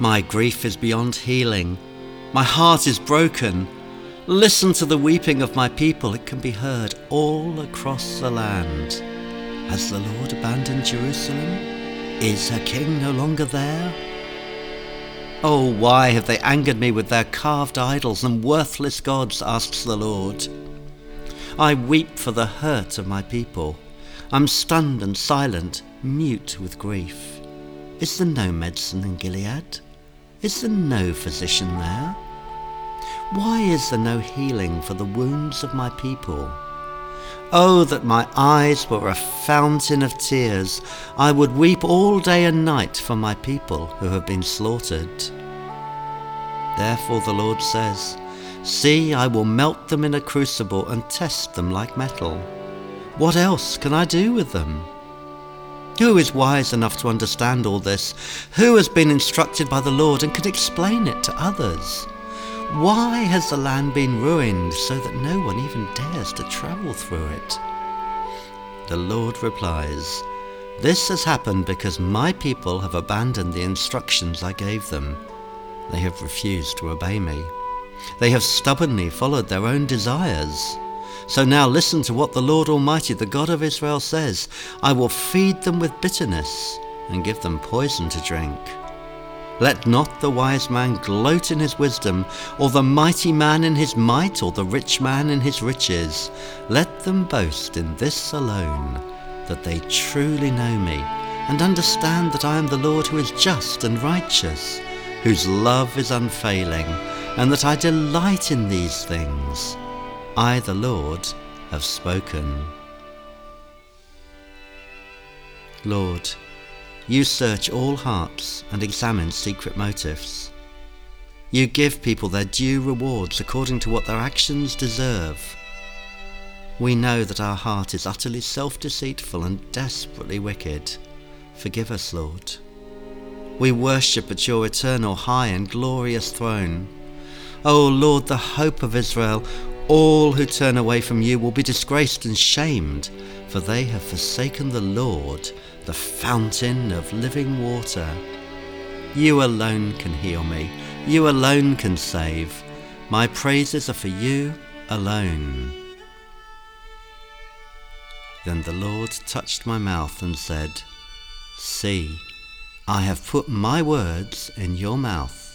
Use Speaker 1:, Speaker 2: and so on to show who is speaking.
Speaker 1: My grief is beyond healing. My heart is broken. Listen to the weeping of my people. It can be heard all across the land. Has the Lord abandoned Jerusalem? Is her king no longer there? Oh, why have they angered me with their carved idols and worthless gods? asks the Lord. I weep for the hurt of my people. I'm stunned and silent, mute with grief. Is there no medicine in Gilead? Is there no physician there? Why is there no healing for the wounds of my people? Oh, that my eyes were a fountain of tears. I would weep all day and night for my people who have been slaughtered. Therefore the Lord says, See, I will melt them in a crucible and test them like metal. What else can I do with them? Who is wise enough to understand all this? Who has been instructed by the Lord and can explain it to others? Why has the land been ruined so that no one even dares to travel through it? The Lord replies, This has happened because my people have abandoned the instructions I gave them. They have refused to obey me. They have stubbornly followed their own desires. So now listen to what the Lord Almighty, the God of Israel, says I will feed them with bitterness and give them poison to drink. Let not the wise man gloat in his wisdom, or the mighty man in his might, or the rich man in his riches. Let them boast in this alone, that they truly know me, and understand that I am the Lord who is just and righteous, whose love is unfailing, and that I delight in these things. I, the Lord, have spoken. Lord, you search all hearts and examine secret motives. You give people their due rewards according to what their actions deserve. We know that our heart is utterly self deceitful and desperately wicked. Forgive us, Lord. We worship at your eternal high and glorious throne. O Lord, the hope of Israel, all who turn away from you will be disgraced and shamed, for they have forsaken the Lord the fountain of living water. You alone can heal me. You alone can save. My praises are for you alone. Then the Lord touched my mouth and said, See, I have put my words in your mouth.